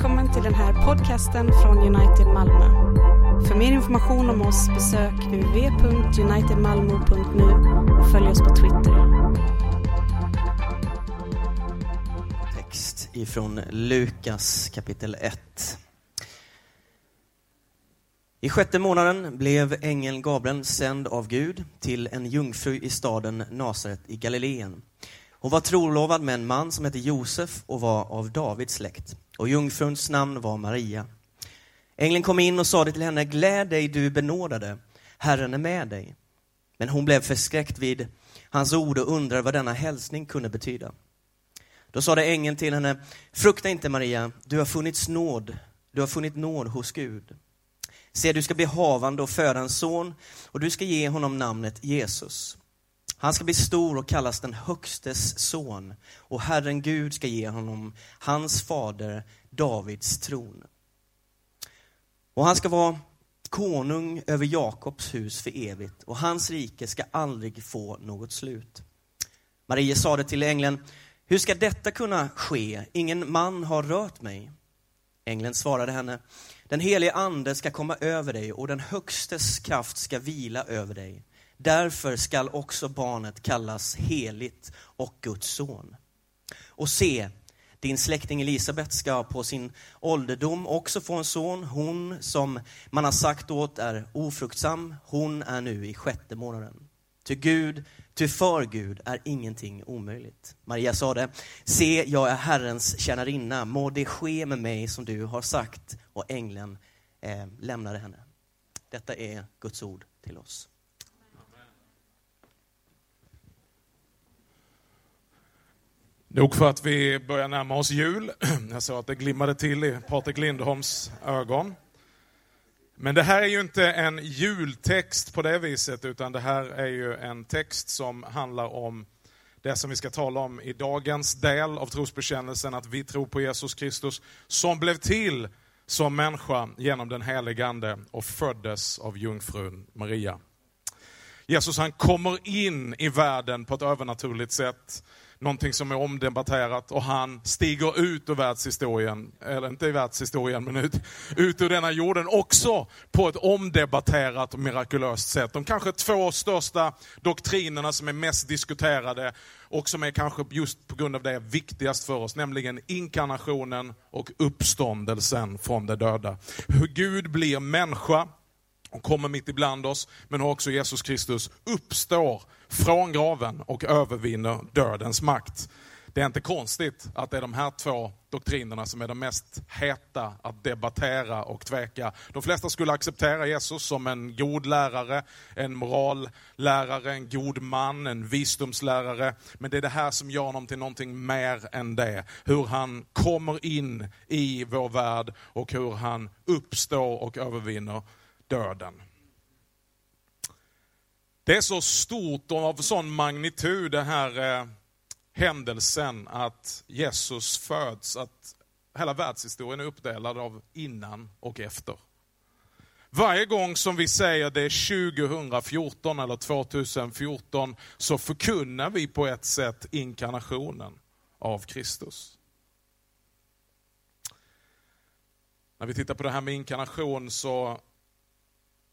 Välkommen till den här podcasten från United Malmö. För mer information om oss besök uv.unitedmalmo.nu och följ oss på Twitter. Text ifrån Lukas kapitel 1. I sjätte månaden blev ängeln Gabriel sänd av Gud till en jungfru i staden Nasaret i Galileen. Hon var trolovad med en man som hette Josef och var av Davids släkt. Och jungfruns namn var Maria. Ängeln kom in och sade till henne, gläd dig du benådade, Herren är med dig. Men hon blev förskräckt vid hans ord och undrade vad denna hälsning kunde betyda. Då sade ängeln till henne, frukta inte Maria, du har funnit nåd, du har funnit nåd hos Gud. Se, du ska bli havande och föda en son och du ska ge honom namnet Jesus. Han ska bli stor och kallas den högstes son och Herren Gud ska ge honom hans fader Davids tron. Och han ska vara konung över Jakobs hus för evigt och hans rike ska aldrig få något slut. Maria sade till ängeln, hur ska detta kunna ske? Ingen man har rört mig. Ängeln svarade henne, den helige ande ska komma över dig och den högstes kraft ska vila över dig. Därför skall också barnet kallas heligt och Guds son. Och se, din släkting Elisabet ska på sin ålderdom också få en son. Hon som man har sagt åt är ofruktsam, hon är nu i sjätte månaden. Ty Gud, ty för Gud är ingenting omöjligt. Maria sade, se, jag är Herrens tjänarinna, må det ske med mig som du har sagt. Och ängeln eh, lämnade henne. Detta är Guds ord till oss. Nog för att vi börjar närma oss jul. Jag såg att det glimmade till i Patrik Lindholms ögon. Men det här är ju inte en jultext på det viset, utan det här är ju en text som handlar om det som vi ska tala om i dagens del av trosbekännelsen, att vi tror på Jesus Kristus som blev till som människa genom den helige Ande och föddes av jungfrun Maria. Jesus han kommer in i världen på ett övernaturligt sätt någonting som är omdebatterat och han stiger ut ur världshistorien, eller inte i världshistorien, men ut, ut ur denna jorden också på ett omdebatterat och mirakulöst sätt. De kanske två största doktrinerna som är mest diskuterade och som är kanske just på grund av det viktigast för oss, nämligen inkarnationen och uppståndelsen från de döda. Hur Gud blir människa, och kommer mitt ibland oss, men hur också Jesus Kristus uppstår från graven och övervinner dödens makt. Det är inte konstigt att det är de här två doktrinerna som är de mest heta att debattera och tveka. De flesta skulle acceptera Jesus som en god lärare, en morallärare, en god man, en visdomslärare. Men det är det här som gör honom till någonting mer än det. Hur han kommer in i vår värld och hur han uppstår och övervinner döden. Det är så stort och av sån magnitud den här eh, händelsen att Jesus föds, att hela världshistorien är uppdelad av innan och efter. Varje gång som vi säger det är 2014 eller 2014 så förkunnar vi på ett sätt inkarnationen av Kristus. När vi tittar på det här med inkarnation så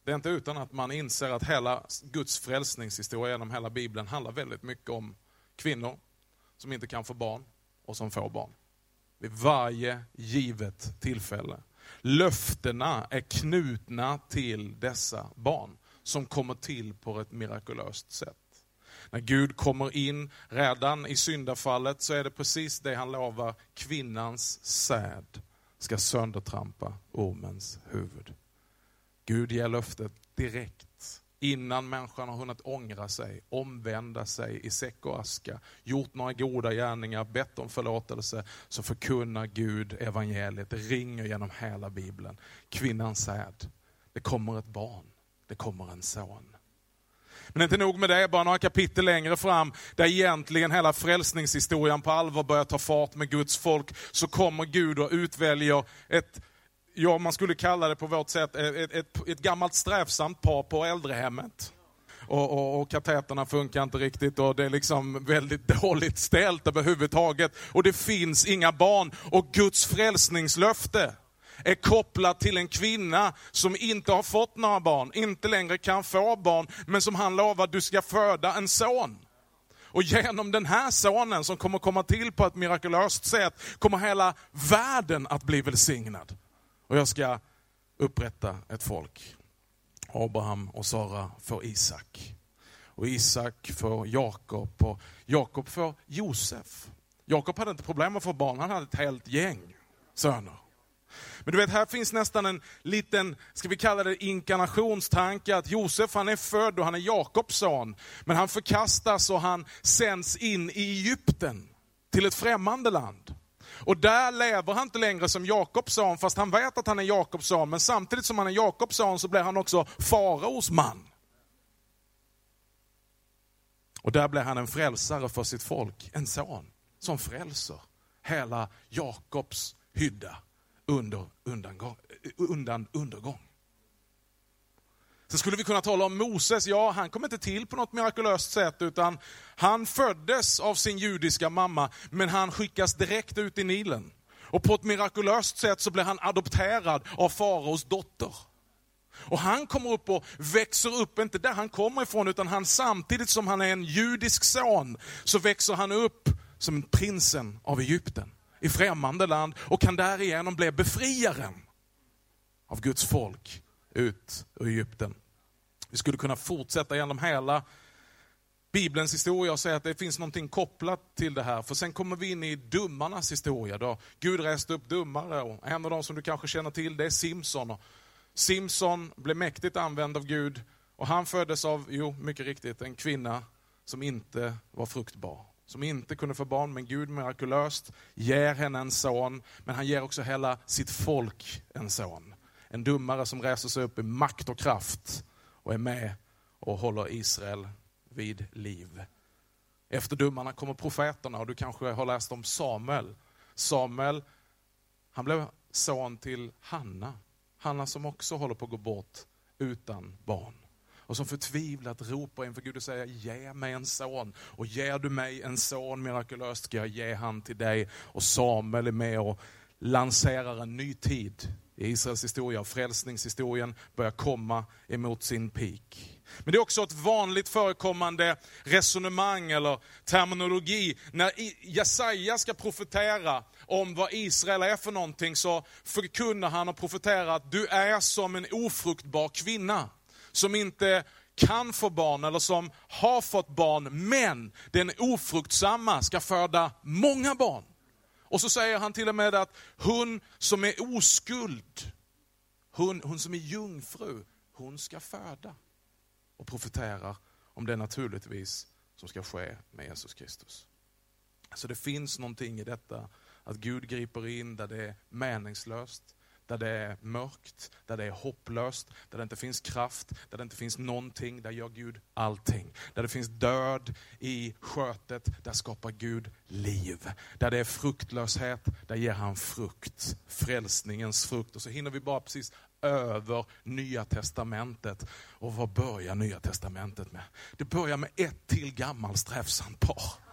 det är inte utan att man inser att hela Guds frälsningshistoria genom hela Bibeln handlar väldigt mycket om kvinnor som inte kan få barn och som får barn. Vid varje givet tillfälle. Löftena är knutna till dessa barn som kommer till på ett mirakulöst sätt. När Gud kommer in redan i syndafallet så är det precis det han lovar, kvinnans säd ska söndertrampa ormens huvud. Gud ger löftet direkt innan människan har hunnit ångra sig, omvända sig i säck och aska, gjort några goda gärningar, bett om förlåtelse, så förkunnar Gud evangeliet. Det ringer genom hela Bibeln. Kvinnans säd, det kommer ett barn, det kommer en son. Men inte nog med det, bara några kapitel längre fram, där egentligen hela frälsningshistorien på allvar börjar ta fart med Guds folk, så kommer Gud och utväljer ett ja, man skulle kalla det på vårt sätt, eh, ett, ett, ett gammalt strävsamt par på äldrehemmet. och, och, och kateterna funkar inte riktigt och det är liksom väldigt dåligt ställt överhuvudtaget. Och det finns inga barn. Och Guds frälsningslöfte är kopplat till en kvinna som inte har fått några barn, inte längre kan få barn, men som han lovar att du ska föda en son. Och genom den här sonen som kommer komma till på ett mirakulöst sätt, kommer hela världen att bli välsignad. Och jag ska upprätta ett folk. Abraham och Sara får Isak. Och Isak får Jakob och Jakob får Josef. Jakob hade inte problem att få barn, han hade ett helt gäng söner. Men du vet, här finns nästan en liten, ska vi kalla det inkarnationstanke, att Josef han är född och han är Jakobs son. Men han förkastas och han sänds in i Egypten, till ett främmande land. Och där lever han inte längre som Jakobs son, fast han vet att han är Jakobs son. Men samtidigt som han är Jakobs son så blir han också faraos man. Och där blir han en frälsare för sitt folk, en son som frälser hela Jakobs hydda under undan, eh, undan undergång. Sen skulle vi kunna tala om Moses, ja han kom inte till på något mirakulöst sätt utan han föddes av sin judiska mamma men han skickas direkt ut i Nilen. Och på ett mirakulöst sätt så blir han adopterad av faraos dotter. Och han kommer upp och växer upp, inte där han kommer ifrån, utan han samtidigt som han är en judisk son, så växer han upp som prinsen av Egypten i främmande land och kan därigenom bli befriaren av Guds folk ut ur Egypten. Vi skulle kunna fortsätta genom hela Bibelns historia och säga att det finns någonting kopplat till det här. För sen kommer vi in i dummarnas historia. Då Gud reste upp dummare och en av dem som du kanske känner till det är Simson. Och Simson blev mäktigt använd av Gud och han föddes av, jo mycket riktigt, en kvinna som inte var fruktbar som inte kunde få barn, men Gud mirakulöst ger henne en son, men han ger också hela sitt folk en son. En dummare som reser sig upp i makt och kraft och är med och håller Israel vid liv. Efter dummarna kommer profeterna och du kanske har läst om Samuel. Samuel, han blev son till Hanna. Hanna som också håller på att gå bort utan barn och som förtvivlat ropar inför Gud och säger, ge mig en son. Och ger du mig en son mirakulöst ska jag ge han till dig. Och Samuel är med och lanserar en ny tid Israels historia och frälsningshistorien börjar komma emot sin peak. Men det är också ett vanligt förekommande resonemang eller terminologi. När Jesaja ska profetera om vad Israel är för någonting så förkunnar han och profeterar att du är som en ofruktbar kvinna som inte kan få barn eller som har fått barn, men den ofruktsamma ska föda många barn. Och så säger han till och med att hon som är oskuld, hon, hon som är jungfru, hon ska föda. Och profeterar om det naturligtvis som ska ske med Jesus Kristus. Så det finns någonting i detta, att Gud griper in där det är meningslöst, där det är mörkt, där det är hopplöst, där det inte finns kraft, där det inte finns någonting, där gör Gud allting. Där det finns död i skötet, där skapar Gud liv. Där det är fruktlöshet, där ger han frukt. Frälsningens frukt. Och så hinner vi bara precis över Nya Testamentet. Och vad börjar Nya Testamentet med? Det börjar med ett till gammalt strävsamt par.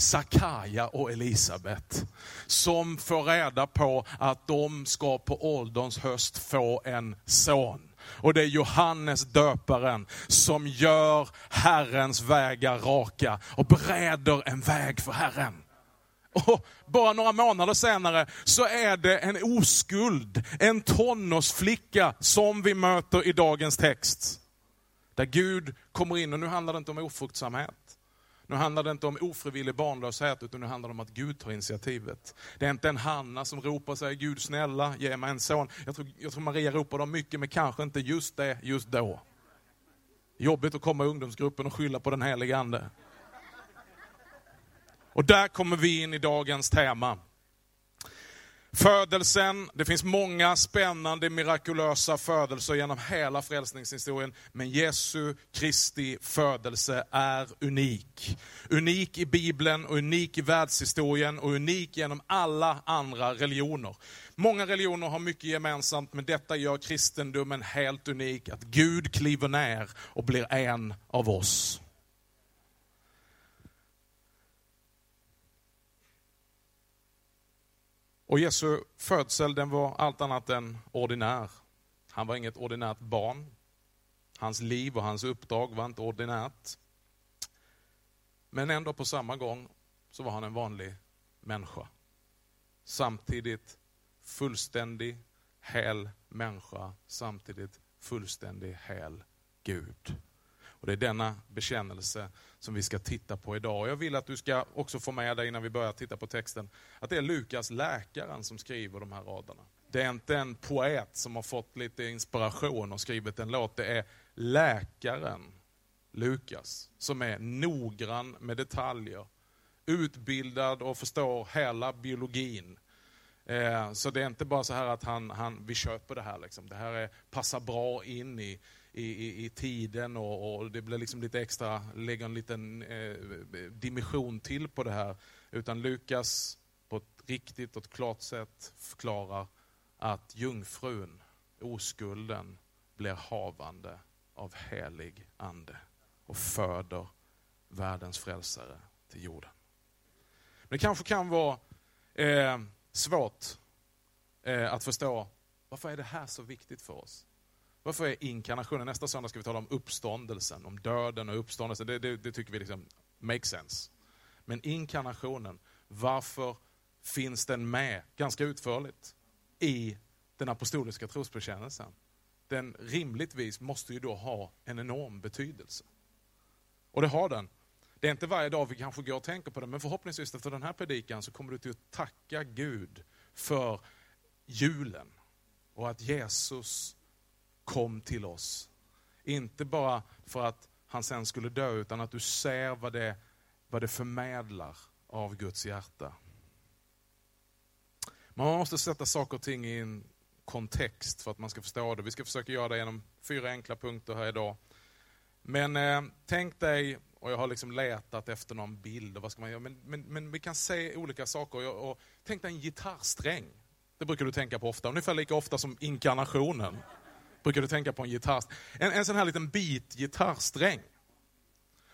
Sakaja och Elisabet som får reda på att de ska på ålderns höst få en son. Och det är Johannes döparen som gör Herrens vägar raka och bereder en väg för Herren. Och bara några månader senare så är det en oskuld, en tonårsflicka som vi möter i dagens text. Där Gud kommer in, och nu handlar det inte om ofruktsamhet. Nu handlar det inte om ofrivillig barnlöshet, utan nu handlar det om att Gud tar initiativet. Det är inte en Hanna som ropar sig, Gud snälla, ge mig en son. Jag tror, jag tror Maria ropar dem mycket, men kanske inte just det, just då. Jobbigt att komma i ungdomsgruppen och skylla på den helige Ande. Och där kommer vi in i dagens tema. Födelsen, det finns många spännande mirakulösa födelser genom hela frälsningshistorien. Men Jesu Kristi födelse är unik. Unik i Bibeln, och unik i världshistorien och unik genom alla andra religioner. Många religioner har mycket gemensamt, men detta gör kristendomen helt unik. Att Gud kliver ner och blir en av oss. Och Jesu födsel den var allt annat än ordinär. Han var inget ordinärt barn. Hans liv och hans uppdrag var inte ordinärt. Men ändå på samma gång så var han en vanlig människa. Samtidigt fullständig, hel människa, samtidigt fullständig, hel Gud. Och Det är denna bekännelse som vi ska titta på idag. Jag vill att du ska också få med dig innan vi börjar titta på texten, att det är Lukas, läkaren, som skriver de här raderna. Det är inte en poet som har fått lite inspiration och skrivit en låt. Det är läkaren, Lukas, som är noggrann med detaljer. Utbildad och förstår hela biologin. Eh, så det är inte bara så här att han, han, vi köper det här. Liksom. Det här är, passar bra in i, i, i, i tiden och, och, det blir liksom lite extra, lägger en liten eh, dimension till på det här. Utan Lukas på ett riktigt och ett klart sätt förklarar att jungfrun, oskulden, blir havande av helig ande och föder världens frälsare till jorden. Men det kanske kan vara eh, svårt eh, att förstå varför är det här så viktigt för oss? Varför är inkarnationen, nästa söndag ska vi tala om uppståndelsen, om döden och uppståndelsen. Det, det, det tycker vi liksom makes sense. Men inkarnationen, varför finns den med ganska utförligt i den apostoliska trosbekännelsen? Den rimligtvis måste ju då ha en enorm betydelse. Och det har den. Det är inte varje dag vi kanske går och tänker på det, men förhoppningsvis efter den här predikan så kommer du till att tacka Gud för julen och att Jesus kom till oss. Inte bara för att han sen skulle dö, utan att du ser vad det, vad det förmedlar av Guds hjärta. Man måste sätta saker och ting i en kontext för att man ska förstå det. Vi ska försöka göra det genom fyra enkla punkter här idag. Men eh, tänk dig, och jag har liksom letat efter någon bild, och vad ska man göra? Men, men, men vi kan se olika saker. Och, och, tänk dig en gitarrsträng. Det brukar du tänka på ofta, ungefär lika ofta som inkarnationen brukar du tänka på en gitarr. En, en sån här liten bit gitarrsträng.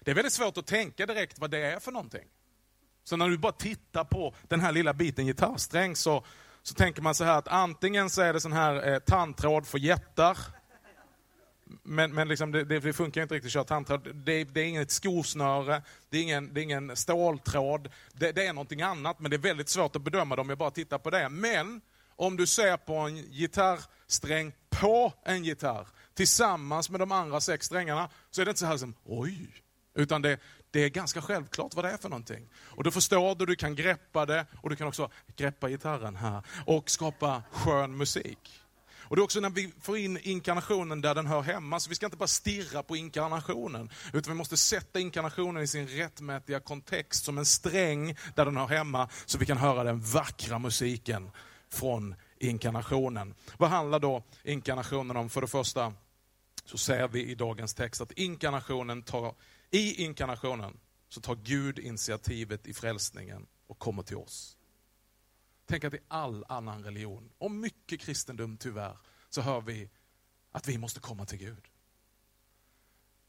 Det är väldigt svårt att tänka direkt vad det är för någonting. Så när du bara tittar på den här lilla biten gitarrsträng så, så tänker man så här att antingen så är det sån här eh, tandtråd för jättar. Men, men liksom det, det, funkar inte riktigt att köra tandtråd. Det, det, är inget skosnöre, det är ingen, det är ingen ståltråd. Det, det är någonting annat, men det är väldigt svårt att bedöma det om jag bara tittar på det. Men om du ser på en gitarrsträng på en gitarr tillsammans med de andra sex strängarna så är det inte så här som oj, utan det, det är ganska självklart vad det är för någonting. Och då förstår du, du kan greppa det och du kan också greppa gitarren här och skapa skön musik. Och det är också när vi får in inkarnationen där den hör hemma, så vi ska inte bara stirra på inkarnationen, utan vi måste sätta inkarnationen i sin rättmätiga kontext som en sträng där den hör hemma, så vi kan höra den vackra musiken från inkarnationen. Vad handlar då inkarnationen om? För det första så ser vi i dagens text att inkarnationen tar, i inkarnationen så tar Gud initiativet i frälsningen och kommer till oss. Tänk att i all annan religion, och mycket kristendom tyvärr, så hör vi att vi måste komma till Gud.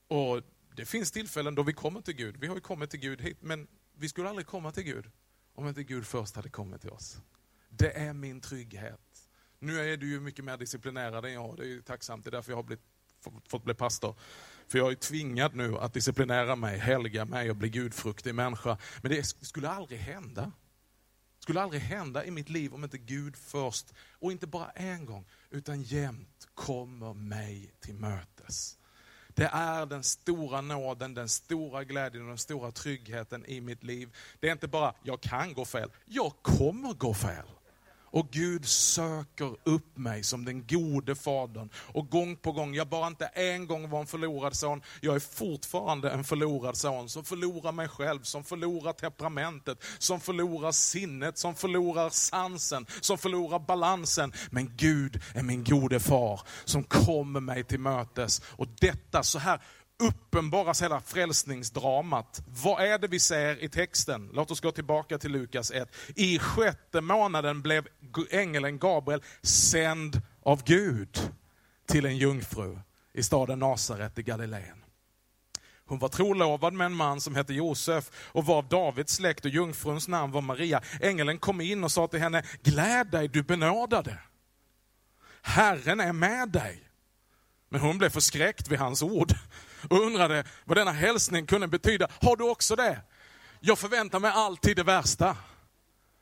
Och Det finns tillfällen då vi kommer till Gud. Vi har ju kommit till Gud hit, men vi skulle aldrig komma till Gud om inte Gud först hade kommit till oss. Det är min trygghet. Nu är du ju mycket mer disciplinerad än jag, det är ju tacksamt, det är därför jag har blivit, fått bli pastor. För jag är tvingad nu att disciplinera mig, helga mig och bli gudfruktig människa. Men det skulle aldrig hända. Det skulle aldrig hända i mitt liv om inte Gud först, och inte bara en gång, utan jämt kommer mig till mötes. Det är den stora nåden, den stora glädjen och den stora tryggheten i mitt liv. Det är inte bara, jag kan gå fel, jag kommer gå fel. Och Gud söker upp mig som den gode fadern. Och gång på gång, jag bara inte en gång var en förlorad son, jag är fortfarande en förlorad son som förlorar mig själv, som förlorar temperamentet, som förlorar sinnet, som förlorar sansen, som förlorar balansen. Men Gud är min gode far som kommer mig till mötes. Och detta, så här uppenbaras hela frälsningsdramat. Vad är det vi ser i texten? Låt oss gå tillbaka till Lukas 1. I sjätte månaden blev ängeln Gabriel sänd av Gud till en jungfru i staden Nasaret i Galileen. Hon var trolovad med en man som hette Josef och var av Davids släkt och jungfruns namn var Maria. Ängeln kom in och sa till henne, gläd dig du benådade. Herren är med dig. Men hon blev förskräckt vid hans ord och undrade vad denna hälsning kunde betyda. Har du också det? Jag förväntar mig alltid det värsta.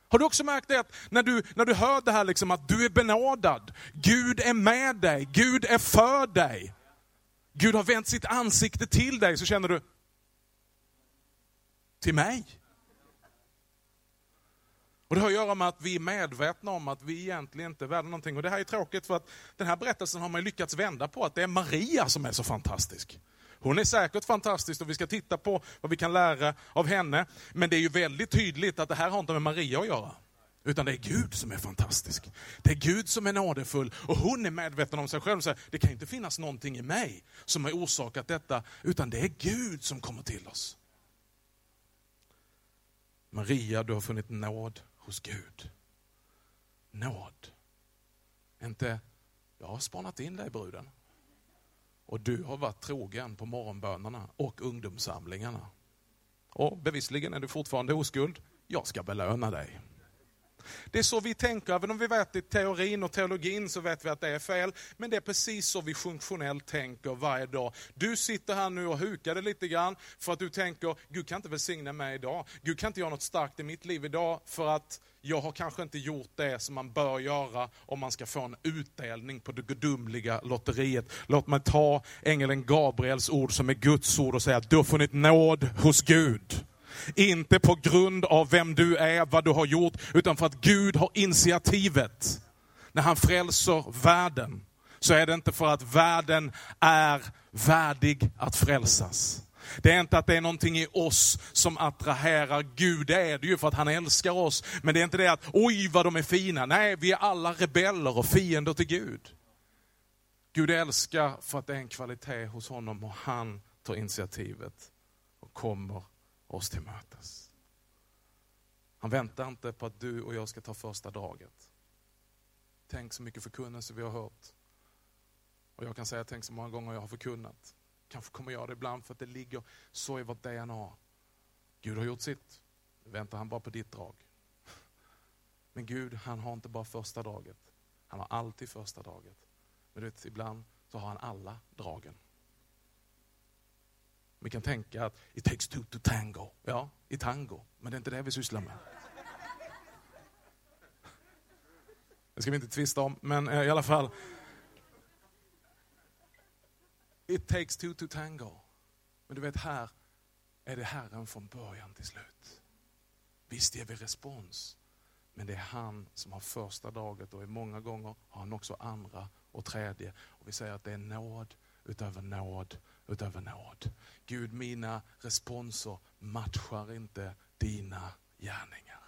Har du också märkt det att när du, när du hör det här liksom att du är benådad, Gud är med dig, Gud är för dig. Gud har vänt sitt ansikte till dig, så känner du, till mig? Och Det har att göra med att vi är medvetna om att vi egentligen inte är värda någonting. Och Det här är tråkigt för att den här berättelsen har man lyckats vända på, att det är Maria som är så fantastisk. Hon är säkert fantastisk och vi ska titta på vad vi kan lära av henne. Men det är ju väldigt tydligt att det här har inte med Maria att göra. Utan det är Gud som är fantastisk. Det är Gud som är nådefull och hon är medveten om sig själv. Så det kan inte finnas någonting i mig som har orsakat detta, utan det är Gud som kommer till oss. Maria, du har funnit nåd hos Gud. Nåd. Inte, jag har spanat in dig bruden. Och du har varit trogen på morgonbönerna och ungdomssamlingarna. Och bevisligen är du fortfarande oskuld. Jag ska belöna dig. Det är så vi tänker, även om vi vet i teorin och teologin så vet vi att det är fel. Men det är precis så vi funktionellt tänker varje dag. Du sitter här nu och hukar dig lite grann för att du tänker, Gud kan inte välsigna mig idag. Gud kan inte göra något starkt i mitt liv idag för att jag har kanske inte gjort det som man bör göra om man ska få en utdelning på det gudomliga lotteriet. Låt mig ta ängeln Gabriels ord som är Guds ord och säga att du har funnit nåd hos Gud. Inte på grund av vem du är, vad du har gjort, utan för att Gud har initiativet. När han frälser världen, så är det inte för att världen är värdig att frälsas. Det är inte att det är någonting i oss som attraherar Gud, det är det ju för att han älskar oss. Men det är inte det att, oj vad de är fina. Nej, vi är alla rebeller och fiender till Gud. Gud älskar för att det är en kvalitet hos honom och han tar initiativet och kommer oss till mötes. Han väntar inte på att du och jag ska ta första draget. Tänk så mycket förkunnelse vi har hört. Och jag kan säga, tänk så många gånger jag har förkunnat. Kanske kommer jag det ibland för att det ligger så i vårt DNA. Gud har gjort sitt. Nu väntar han bara på ditt drag. Men Gud, han har inte bara första draget. Han har alltid första draget. Men du vet, ibland så har han alla dragen. Vi kan tänka att it takes two to tango. Ja, i tango. Men det är inte det vi sysslar med. Det ska vi inte tvista om, men eh, i alla fall. It takes two to tango. Men du vet, här är det Herren från början till slut. Visst ger vi respons, men det är han som har första draget och många gånger har han också andra och tredje. Och vi säger att det är nåd utöver nåd utöver nåd. Gud, mina responser matchar inte dina gärningar.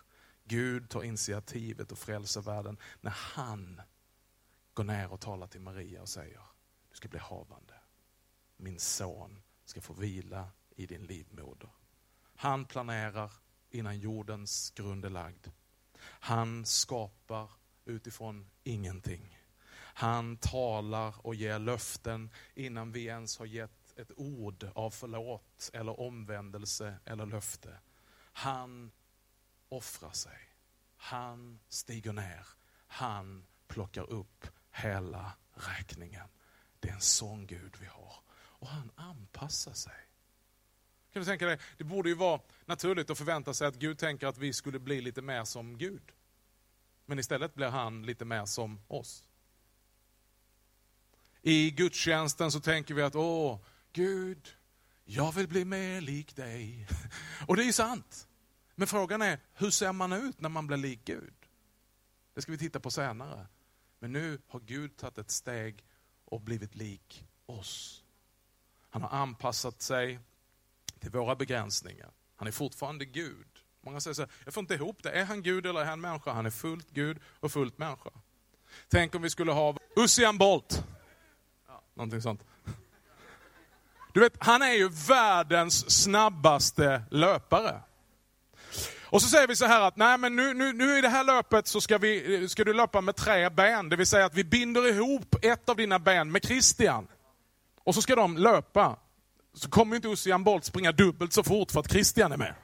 Gud tar initiativet och frälser världen när han går ner och talar till Maria och säger, du ska bli havande. Min son ska få vila i din livmoder. Han planerar innan jordens grund är lagd. Han skapar utifrån ingenting. Han talar och ger löften innan vi ens har gett ett ord av förlåt eller omvändelse eller löfte. Han offrar sig. Han stiger ner. Han plockar upp hela räkningen. Det är en sån Gud vi har. Och han anpassar sig. Kan du tänka dig, det borde ju vara naturligt att förvänta sig att Gud tänker att vi skulle bli lite mer som Gud. Men istället blir han lite mer som oss. I gudstjänsten så tänker vi att, åh, Gud, jag vill bli mer lik dig. Och det är ju sant. Men frågan är, hur ser man ut när man blir lik Gud? Det ska vi titta på senare. Men nu har Gud tagit ett steg och blivit lik oss. Han har anpassat sig till våra begränsningar. Han är fortfarande Gud. Många säger så här, jag får inte ihop det. Är han Gud eller är han människa? Han är fullt Gud och fullt människa. Tänk om vi skulle ha Usain Bolt. Ja, någonting sånt. Du vet, han är ju världens snabbaste löpare. Och så säger vi så här att, nej men nu, nu, nu i det här löpet så ska, vi, ska du löpa med tre ben. Det vill säga att vi binder ihop ett av dina ben med Christian. Och så ska de löpa. Så kommer inte Usain Bolt springa dubbelt så fort för att Christian är med.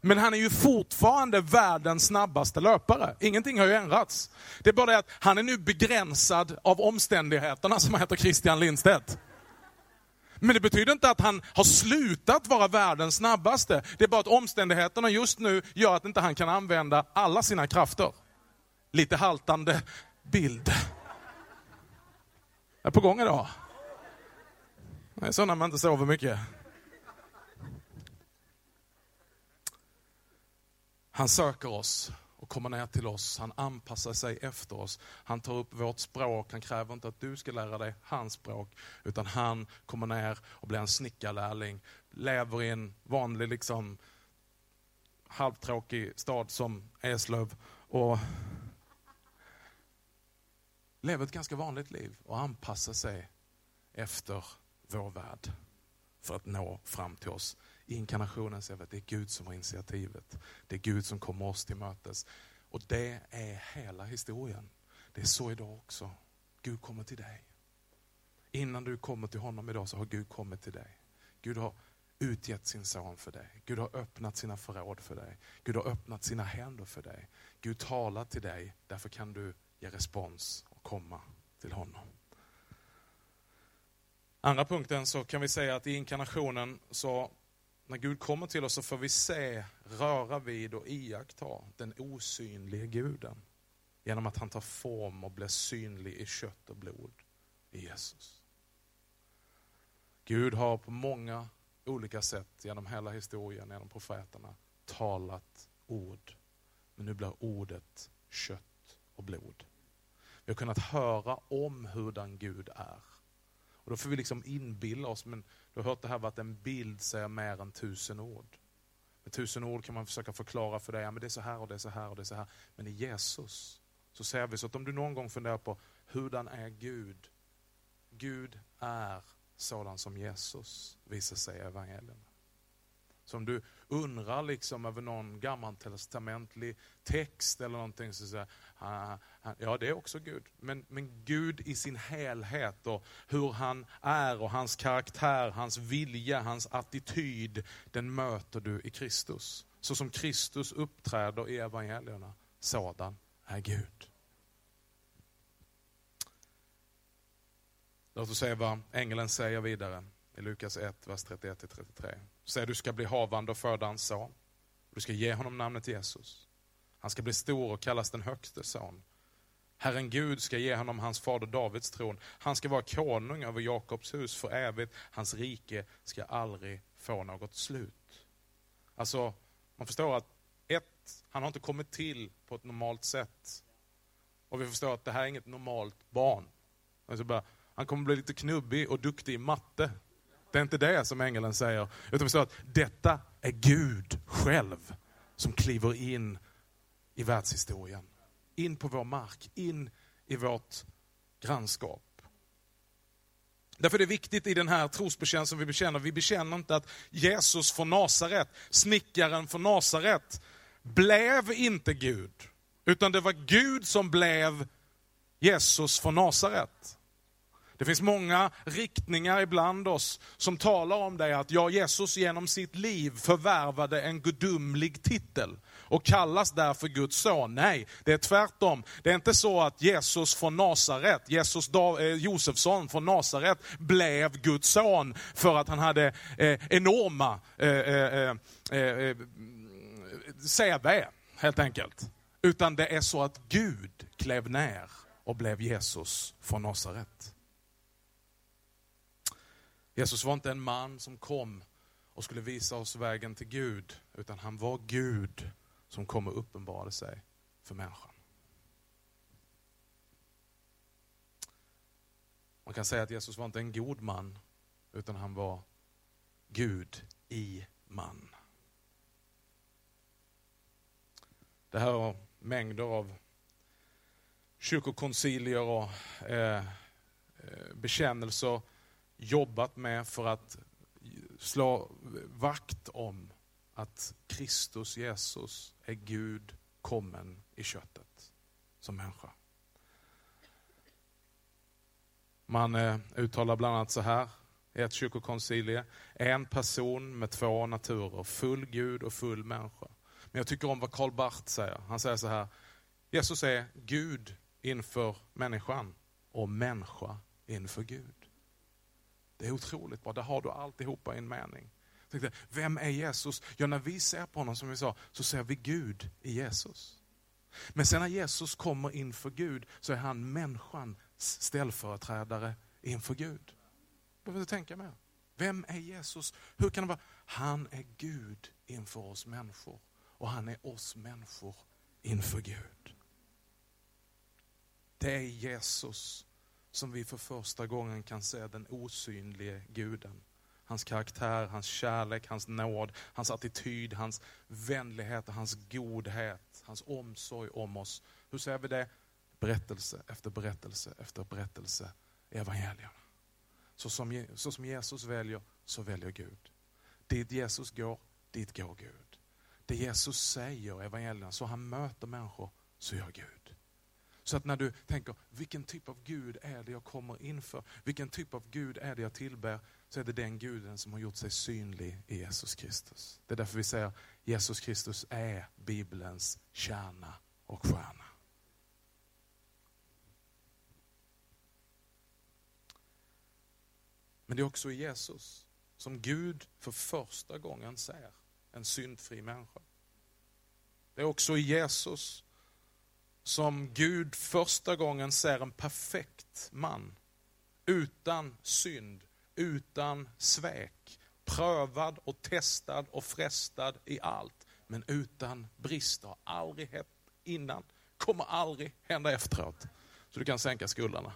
Men han är ju fortfarande världens snabbaste löpare. Ingenting har ju ändrats. Det är bara det att han är nu begränsad av omständigheterna som heter Christian Lindstedt. Men det betyder inte att han har slutat vara världens snabbaste. Det är bara att omständigheterna just nu gör att inte han kan använda alla sina krafter. Lite haltande bild. Jag är på gång idag. Det är så när man inte sover mycket. Han söker oss och kommer ner till oss. Han anpassar sig efter oss. Han tar upp vårt språk. Han kräver inte att du ska lära dig hans språk, utan han kommer ner och blir en snickarlärling. Lever i en vanlig, liksom, halvtråkig stad som Eslöv och lever ett ganska vanligt liv och anpassar sig efter vår värld för att nå fram till oss. I inkarnationen ser vi att det är Gud som har initiativet. Det är Gud som kommer oss till mötes. Och det är hela historien. Det är så idag också. Gud kommer till dig. Innan du kommer till honom idag så har Gud kommit till dig. Gud har utgett sin son för dig. Gud har öppnat sina förråd för dig. Gud har öppnat sina händer för dig. Gud talar till dig, därför kan du ge respons och komma till honom. Andra punkten så kan vi säga att i inkarnationen så när Gud kommer till oss så får vi se, röra vid och iaktta den osynlige guden. Genom att han tar form och blir synlig i kött och blod i Jesus. Gud har på många olika sätt genom hela historien, genom profeterna, talat ord. Men nu blir ordet kött och blod. Vi har kunnat höra om hurdan Gud är. Och då får vi liksom inbilla oss, men du har hört det här att en bild säger mer än tusen ord. Med tusen ord kan man försöka förklara för dig, ja, men det är så här och det är så här och det är så här. Men i Jesus så ser vi så att om du någon gång funderar på hurdan är Gud? Gud är sådan som Jesus visar sig i evangelierna. Så om du undrar liksom över någon gammaltestamentlig text eller någonting, så säger ah, ah, ah. ja det är också Gud. Men, men Gud i sin helhet och hur han är och hans karaktär, hans vilja, hans attityd, den möter du i Kristus. Så som Kristus uppträder i evangelierna, sådan är Gud. Låt oss se vad ängeln säger vidare i Lukas 1, vers 31-33. Säger du ska bli havande och föda en son. Du ska ge honom namnet Jesus. Han ska bli stor och kallas den högste son. Herren Gud ska ge honom hans fader Davids tron. Han ska vara konung över Jakobs hus för evigt. Hans rike ska aldrig få något slut. Alltså, man förstår att ett, han har inte kommit till på ett normalt sätt. Och vi förstår att det här är inget normalt barn. Alltså bara, han kommer bli lite knubbig och duktig i matte. Det är inte det som ängeln säger. Utan vi att detta är Gud själv som kliver in i världshistorien. In på vår mark, in i vårt grannskap. Därför är det viktigt i den här trosbekännelsen vi bekänner, vi bekänner inte att Jesus från Nasaret, snickaren från Nasaret, blev inte Gud. Utan det var Gud som blev Jesus från Nasaret. Det finns många riktningar ibland oss som talar om det att ja, Jesus genom sitt liv förvärvade en gudomlig titel och kallas därför Guds son. Nej, det är tvärtom. Det är inte så att Jesus från Nasaret, Jesus eh, Josefsson från Nasaret blev Guds son för att han hade eh, enorma eh, eh, eh, eh CV, helt enkelt. Utan det är så att Gud klev ner och blev Jesus från Nasaret. Jesus var inte en man som kom och skulle visa oss vägen till Gud, utan han var Gud som kom och uppenbarade sig för människan. Man kan säga att Jesus var inte en god man, utan han var Gud i man. Det här har mängder av kyrkokoncilier och eh, eh, bekännelser jobbat med för att slå vakt om att Kristus Jesus är Gud kommen i köttet som människa. Man eh, uttalar bland annat så här i ett kyrkokoncilie. En person med två naturer, full Gud och full människa. Men jag tycker om vad Karl Barth säger. Han säger så här, Jesus är Gud inför människan och människa inför Gud. Det är otroligt bra, där har du alltihopa i en mening. Vem är Jesus? Ja, när vi ser på honom, som vi sa, så ser vi Gud i Jesus. Men sen när Jesus kommer inför Gud så är han människans ställföreträdare inför Gud. behöver vill du tänka mer. Vem är Jesus? Hur kan det vara? Han är Gud inför oss människor och han är oss människor inför Gud. Det är Jesus som vi för första gången kan se den osynlige guden. Hans karaktär, hans kärlek, hans nåd, hans attityd, hans vänlighet, och hans godhet, hans omsorg om oss. Hur ser vi det? Berättelse efter berättelse efter berättelse i evangelierna. Så som, så som Jesus väljer, så väljer Gud. Dit Jesus går, dit går Gud. Det Jesus säger i evangelierna, så han möter människor, så gör Gud. Så att när du tänker, vilken typ av Gud är det jag kommer inför? Vilken typ av Gud är det jag tillbär? Så är det den guden som har gjort sig synlig i Jesus Kristus. Det är därför vi säger, Jesus Kristus är Bibelns kärna och stjärna. Men det är också i Jesus som Gud för första gången ser en syndfri människa. Det är också i Jesus som Gud första gången ser en perfekt man. Utan synd, utan svek. Prövad och testad och frestad i allt. Men utan brister. Aldrig hänt innan. Kommer aldrig hända efteråt. Så du kan sänka skulderna.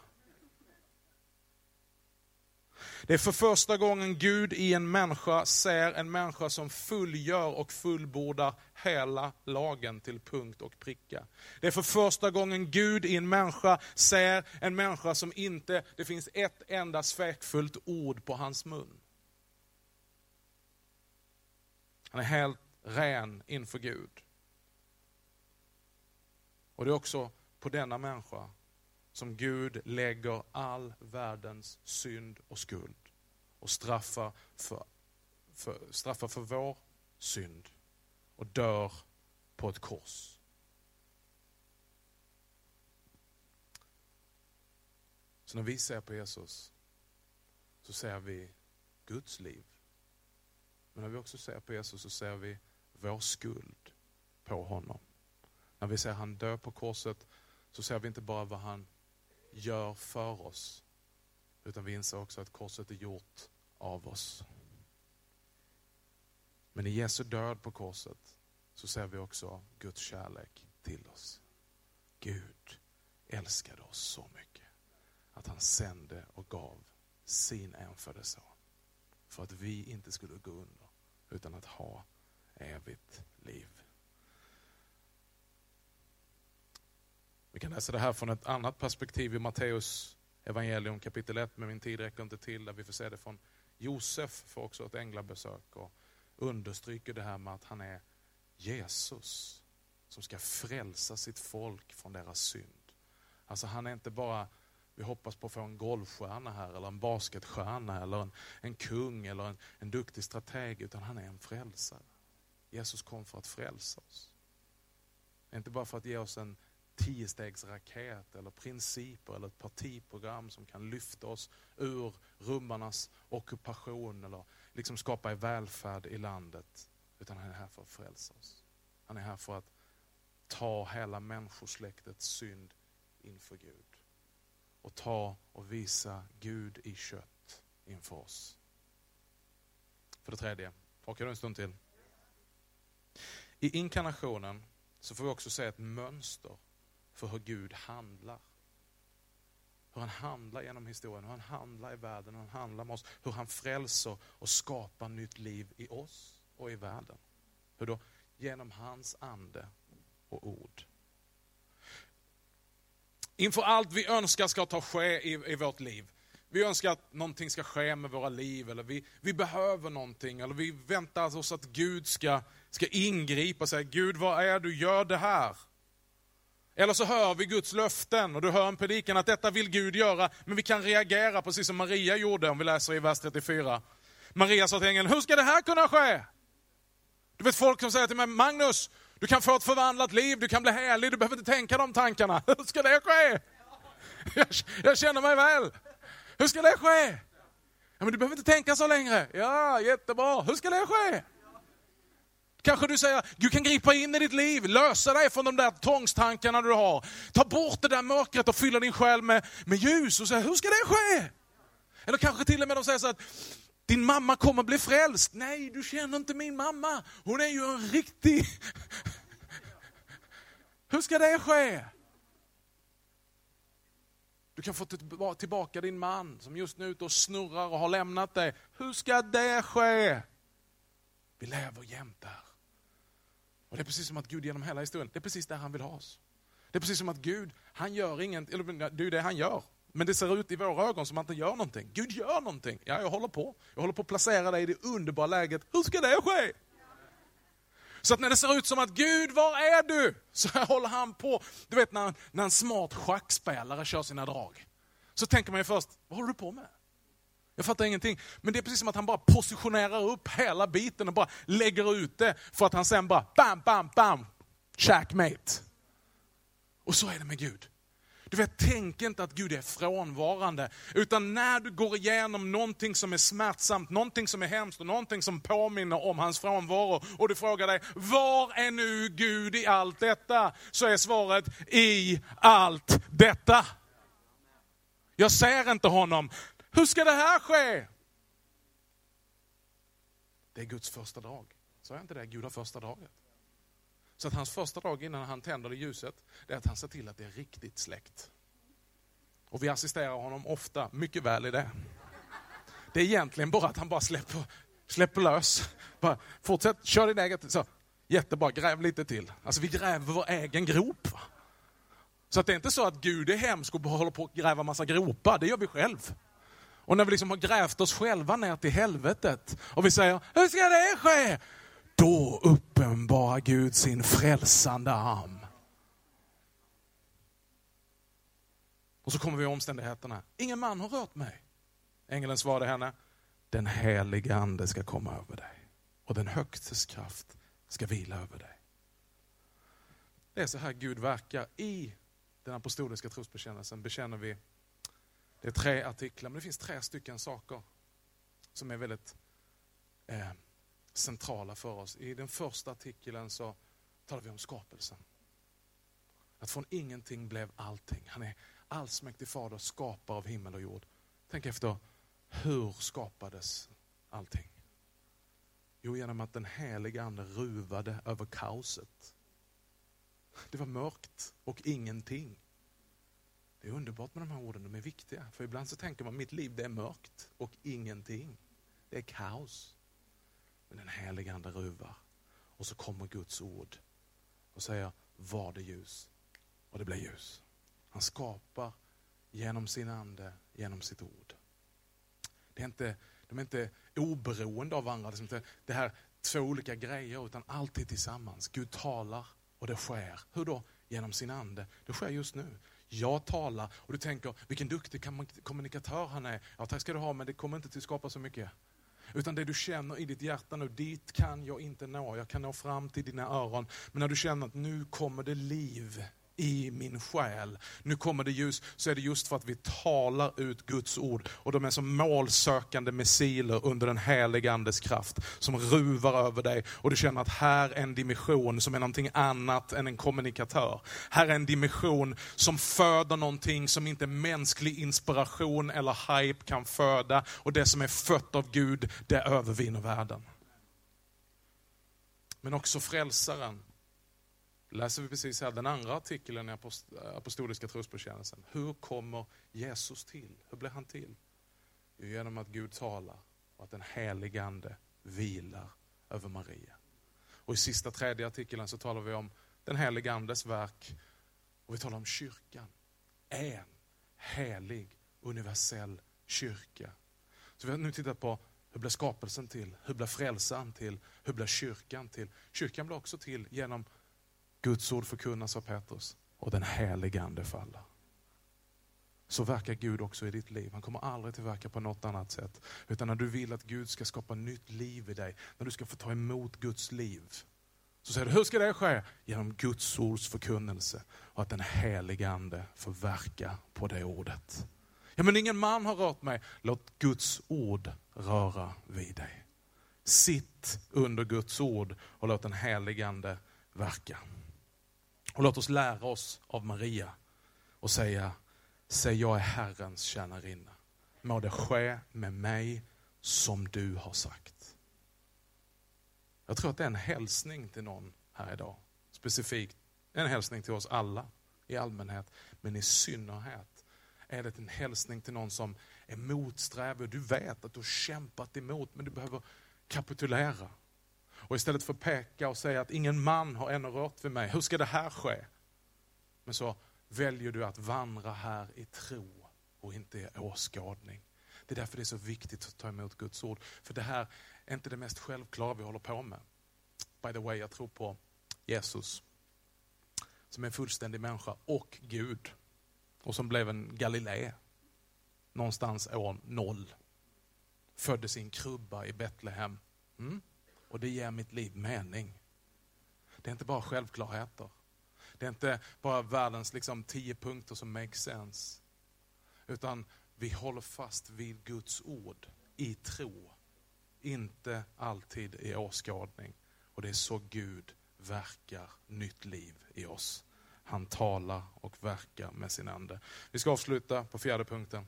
Det är för första gången Gud i en människa ser en människa som fullgör och fullbordar hela lagen till punkt och pricka. Det är för första gången Gud i en människa ser en människa som inte, det finns ett enda svekfullt ord på hans mun. Han är helt ren inför Gud. Och det är också på denna människa som Gud lägger all världens synd och skuld och straffar för, för, straffar för vår synd och dör på ett kors. Så när vi ser på Jesus så ser vi Guds liv. Men när vi också ser på Jesus så ser vi vår skuld på honom. När vi ser han dö på korset så ser vi inte bara vad han gör för oss. Utan vi inser också att korset är gjort av oss. Men i Jesu död på korset så ser vi också Guds kärlek till oss. Gud älskade oss så mycket att han sände och gav sin enfödde son. För att vi inte skulle gå under utan att ha evigt liv. Vi kan läsa det här från ett annat perspektiv i Matteus evangelium kapitel 1, men min tid räcker inte till, där vi får se det från Josef, får också ett änglabesök och understryker det här med att han är Jesus som ska frälsa sitt folk från deras synd. Alltså han är inte bara, vi hoppas på att få en golfstjärna här, eller en basketstjärna, eller en, en kung, eller en, en duktig strateg, utan han är en frälsare. Jesus kom för att frälsa oss. Inte bara för att ge oss en tiostegsraket eller principer eller ett partiprogram som kan lyfta oss ur rummarnas ockupation eller liksom skapa en välfärd i landet. Utan han är här för att frälsa oss. Han är här för att ta hela människosläktets synd inför Gud. Och ta och visa Gud i kött inför oss. För det tredje, orkar du en stund till? I inkarnationen så får vi också se ett mönster för hur Gud handlar. Hur han handlar genom historien, hur han handlar i världen, hur han handlar med oss, hur han frälser och skapar nytt liv i oss och i världen. Hur då? Genom hans ande och ord. Inför allt vi önskar ska ta ske i, i vårt liv. Vi önskar att någonting ska ske med våra liv, eller vi, vi behöver någonting, eller vi väntar oss att Gud ska, ska ingripa och säga, Gud vad är du, gör det här. Eller så hör vi Guds löften och du hör en predikan att detta vill Gud göra, men vi kan reagera precis som Maria gjorde om vi läser i vers 34. Maria sa till ängeln, hur ska det här kunna ske? Du vet folk som säger till mig, Magnus, du kan få ett förvandlat liv, du kan bli helig, du behöver inte tänka de tankarna. Hur ska det ske? Jag, jag känner mig väl. Hur ska det ske? Ja, men du behöver inte tänka så längre. Ja, jättebra. Hur ska det ske? Kanske du säger, Gud kan gripa in i ditt liv, lösa dig från de där tvångstankarna du har. Ta bort det där mörkret och fylla din själ med, med ljus och säga, hur ska det ske? Eller kanske till och med de säger så att, din mamma kommer bli frälst. Nej, du känner inte min mamma. Hon är ju en riktig... Hur ska det ske? Du kan få tillbaka din man som just nu är ute och snurrar och har lämnat dig. Hur ska det ske? Vi lever jämt där. Och det är precis som att Gud genom hela historien, det är precis där han vill ha oss. Det är precis som att Gud, han gör inget, eller det är det han gör. Men det ser ut i våra ögon som att han inte gör någonting. Gud gör någonting. Ja, jag håller på. Jag håller på att placera dig i det underbara läget. Hur ska det ske? Så att när det ser ut som att Gud, var är du? Så här håller han på, du vet när, när en smart schackspelare kör sina drag. Så tänker man ju först, vad håller du på med? Jag fattar ingenting. Men det är precis som att han bara positionerar upp hela biten och bara lägger ut det för att han sen bara bam, bam, bam, checkmate. Och så är det med Gud. Du vet, tänk inte att Gud är frånvarande. Utan när du går igenom någonting som är smärtsamt, någonting som är hemskt och någonting som påminner om hans frånvaro. Och du frågar dig, var är nu Gud i allt detta? Så är svaret, i allt detta. Jag ser inte honom. Hur ska det här ske? Det är Guds första dag. Sa jag inte det? Gud har första dagen. Så att hans första dag innan han tänder det ljuset, det är att han ser till att det är riktigt släckt. Och vi assisterar honom ofta mycket väl i det. Det är egentligen bara att han bara släpper, släpper lös. Bara, fortsätt, kör din egen. Så, jättebra, gräv lite till. Alltså vi gräver vår egen grop. Så att det är inte så att Gud är hemsk och håller på att gräva massa gropar, det gör vi själv. Och när vi liksom har grävt oss själva ner till helvetet och vi säger, hur ska det ske? Då uppenbarar Gud sin frälsande arm. Och så kommer vi i omständigheterna. Ingen man har rört mig. Ängeln svarade henne, den heliga ande ska komma över dig och den högstes kraft ska vila över dig. Det är så här Gud verkar i den apostoliska trosbekännelsen. Bekänner vi, det är tre artiklar, men det finns tre stycken saker som är väldigt eh, centrala för oss. I den första artikeln så talar vi om skapelsen. Att från ingenting blev allting. Han är allsmäktig fader, skapare av himmel och jord. Tänk efter, hur skapades allting? Jo, genom att den heliga ande ruvade över kaoset. Det var mörkt och ingenting. Det är underbart med de här orden, de är viktiga. För ibland så tänker man, mitt liv det är mörkt och ingenting. Det är kaos. Men den heliga ande ruvar. Och så kommer Guds ord och säger, var det ljus? Och det blir ljus. Han skapar genom sin ande, genom sitt ord. Det är inte, de är inte oberoende av varandra. Det, inte, det här två olika grejer, utan alltid tillsammans. Gud talar och det sker. Hur då? Genom sin ande. Det sker just nu. Jag talar och du tänker, vilken duktig kommunikatör han är. Ja, tack ska du ha, men det kommer inte till att skapa så mycket. Utan det du känner i ditt hjärta nu, dit kan jag inte nå. Jag kan nå fram till dina öron. Men när du känner att nu kommer det liv i min själ. Nu kommer det ljus, så är det just för att vi talar ut Guds ord. Och de är som målsökande missiler under den heliga Andes kraft, som ruvar över dig. Och du känner att här är en dimension som är någonting annat än en kommunikatör. Här är en dimension som föder någonting som inte mänsklig inspiration eller hype kan föda. Och det som är fött av Gud, det övervinner världen. Men också frälsaren läser vi precis här den andra artikeln i Apostoliska trosbekännelsen. Hur kommer Jesus till? Hur blir han till? Jo, genom att Gud talar och att den helige Ande vilar över Maria. Och i sista tredje artikeln så talar vi om den helige Andes verk och vi talar om kyrkan. En helig universell kyrka. Så vi har nu tittat på hur blir skapelsen till? Hur blir frälsaren till? Hur blir kyrkan till? Kyrkan blir också till genom Guds ord förkunnas av Petrus och den helige Ande faller. Så verkar Gud också i ditt liv. Han kommer aldrig att verka på något annat sätt. Utan när du vill att Gud ska skapa nytt liv i dig, när du ska få ta emot Guds liv, så säger du, hur ska det ske? Genom Guds ords förkunnelse och att den helige Ande får verka på det ordet. Ja, men ingen man har rört mig. Låt Guds ord röra vid dig. Sitt under Guds ord och låt den helige Ande verka. Och låt oss lära oss av Maria och säga, säg jag är Herrens tjänarinna. Må det ske med mig som du har sagt. Jag tror att det är en hälsning till någon här idag. Specifikt en hälsning till oss alla i allmänhet, men i synnerhet är det en hälsning till någon som är motsträvig. Du vet att du har kämpat emot, men du behöver kapitulera. Och istället för att peka och säga att ingen man har ännu rört vid mig, hur ska det här ske? Men så väljer du att vandra här i tro och inte i åskådning. Det är därför det är så viktigt att ta emot Guds ord. För det här är inte det mest självklara vi håller på med. By the way, jag tror på Jesus som är en fullständig människa och Gud och som blev en Galilé någonstans år noll. Föddes i en krubba i Betlehem. Mm? Och det ger mitt liv mening. Det är inte bara självklarheter. Det är inte bara världens liksom, tio punkter som makes sense. Utan vi håller fast vid Guds ord i tro. Inte alltid i åskådning. Och det är så Gud verkar nytt liv i oss. Han talar och verkar med sin ande. Vi ska avsluta på fjärde punkten.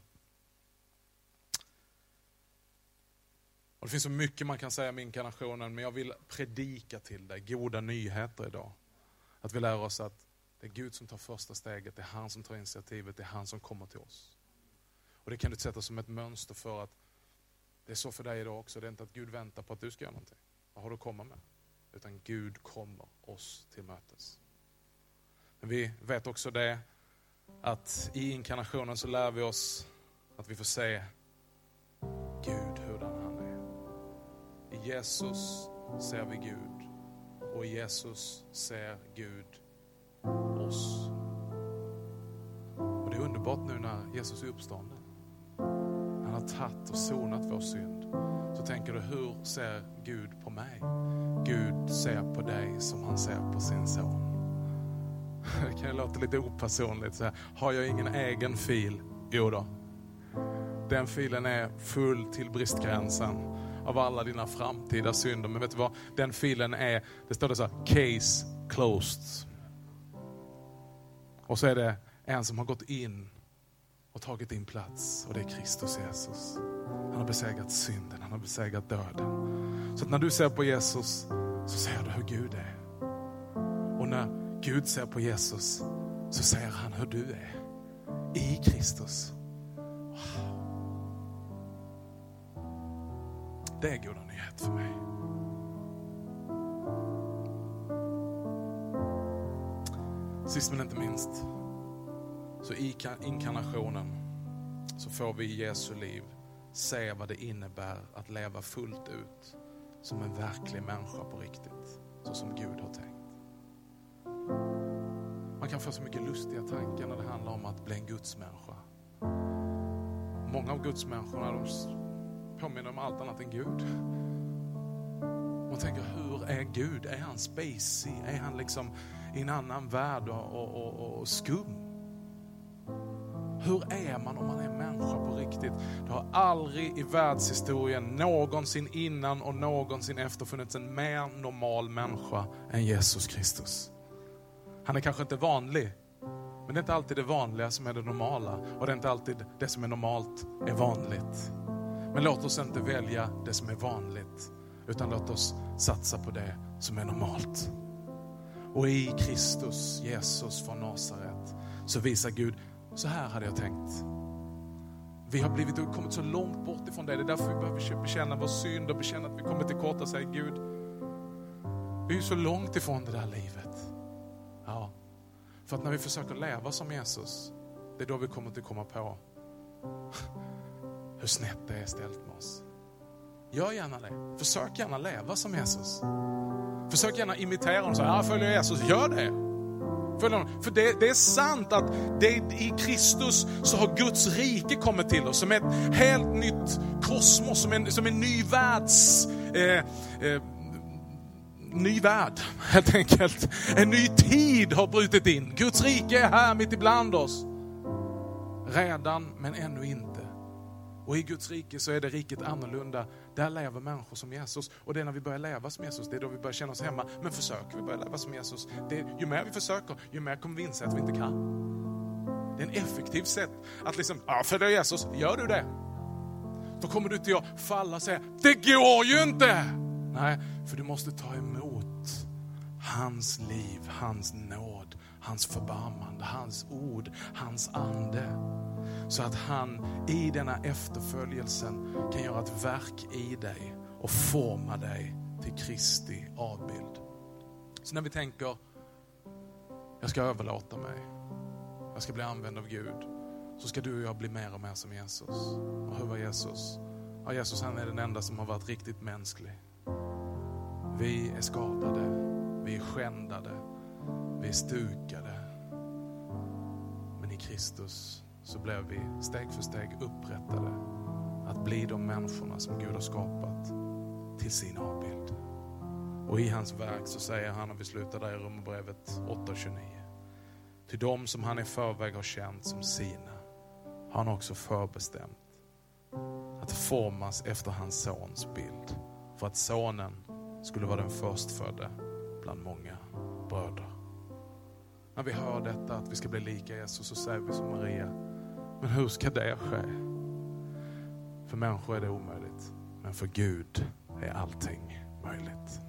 Och det finns så mycket man kan säga om inkarnationen, men jag vill predika till dig goda nyheter idag. Att vi lär oss att det är Gud som tar första steget, det är han som tar initiativet, det är han som kommer till oss. Och det kan du sätta som ett mönster för att det är så för dig idag också. Det är inte att Gud väntar på att du ska göra någonting. Vad har du att komma med? Utan Gud kommer oss till mötes. Men vi vet också det att i inkarnationen så lär vi oss att vi får se Gud Jesus ser vi Gud och Jesus ser Gud oss. Och det är underbart nu när Jesus är uppstånden. Han har tagit och sonat vår synd. Så tänker du, hur ser Gud på mig? Gud ser på dig som han ser på sin son. Det kan ju låta lite opersonligt. Så här. Har jag ingen egen fil? Jo då. Den filen är full till bristgränsen av alla dina framtida synder. Men vet du vad? Den filen är, det står det så här, case closed. Och så är det en som har gått in och tagit din plats och det är Kristus Jesus. Han har besegrat synden, han har besegrat döden. Så att när du ser på Jesus så ser du hur Gud är. Och när Gud ser på Jesus så ser han hur du är i Kristus. Det är goda nyheter för mig. Sist men inte minst, så i inkarnationen så får vi i Jesu liv se vad det innebär att leva fullt ut som en verklig människa på riktigt, så som Gud har tänkt. Man kan få så mycket lustiga tankar när det handlar om att bli en gudsmänniska. Många av gudsmänniskorna de påminner om allt annat än Gud. Man tänker, hur är Gud? Är han spacey? Är han liksom i en annan värld och, och, och, och skum? Hur är man om man är människa på riktigt? Det har aldrig i världshistorien någonsin innan och någonsin efter funnits en mer normal människa än Jesus Kristus. Han är kanske inte vanlig, men det är inte alltid det vanliga som är det normala. Och det är inte alltid det som är normalt är vanligt. Men låt oss inte välja det som är vanligt, utan låt oss satsa på det som är normalt. Och i Kristus, Jesus från Nasaret, så visar Gud, så här hade jag tänkt. Vi har blivit, kommit så långt bort ifrån det. Det är därför vi behöver bekänna vår synd och bekänna att vi kommer till korta och säga Gud, vi är så långt ifrån det där livet. Ja, för att när vi försöker leva som Jesus, det är då vi kommer att komma på hur snett det är ställt med oss. Gör gärna det. Försök gärna leva som Jesus. Försök gärna imitera honom. Så, ja, följer Jesus, gör det. För det, det, är sant att det, i Kristus så har Guds rike kommit till oss som ett helt nytt kosmos, som en, som en ny världs... Eh, eh, ny värld, helt enkelt. En ny tid har brutit in. Guds rike är här mitt ibland oss. Redan, men ännu inte. Och i Guds rike så är det riket annorlunda. Där lever människor som Jesus. Och det är när vi börjar leva som Jesus, det är då vi börjar känna oss hemma. Men försöker vi börja leva som Jesus, det, ju mer vi försöker, ju mer kommer vi inse att vi inte kan. Det är en effektiv sätt att liksom, ja följa Jesus, gör du det? Då kommer du inte att falla och säga, det går ju inte! Nej, för du måste ta emot hans liv, hans nåd, hans förbarmande, hans ord, hans ande. Så att han i denna efterföljelsen kan göra ett verk i dig och forma dig till Kristi avbild. Så när vi tänker, jag ska överlåta mig, jag ska bli använd av Gud, så ska du och jag bli mer och mer som Jesus. Och hur var Jesus? Ja, Jesus han är den enda som har varit riktigt mänsklig. Vi är skadade, vi är skändade, vi är stukade. Men i Kristus så blev vi steg för steg upprättade att bli de människorna som Gud har skapat till sin avbild. Och i hans verk så säger han, och vi slutar där i Romarbrevet 8.29. Till dem som han i förväg har känt som sina har han också förbestämt att formas efter hans sons bild. För att sonen skulle vara den förstfödde bland många bröder. När vi hör detta, att vi ska bli lika Jesus, så säger vi som Maria, men hur ska det ske? För människor är det omöjligt, men för Gud är allting möjligt.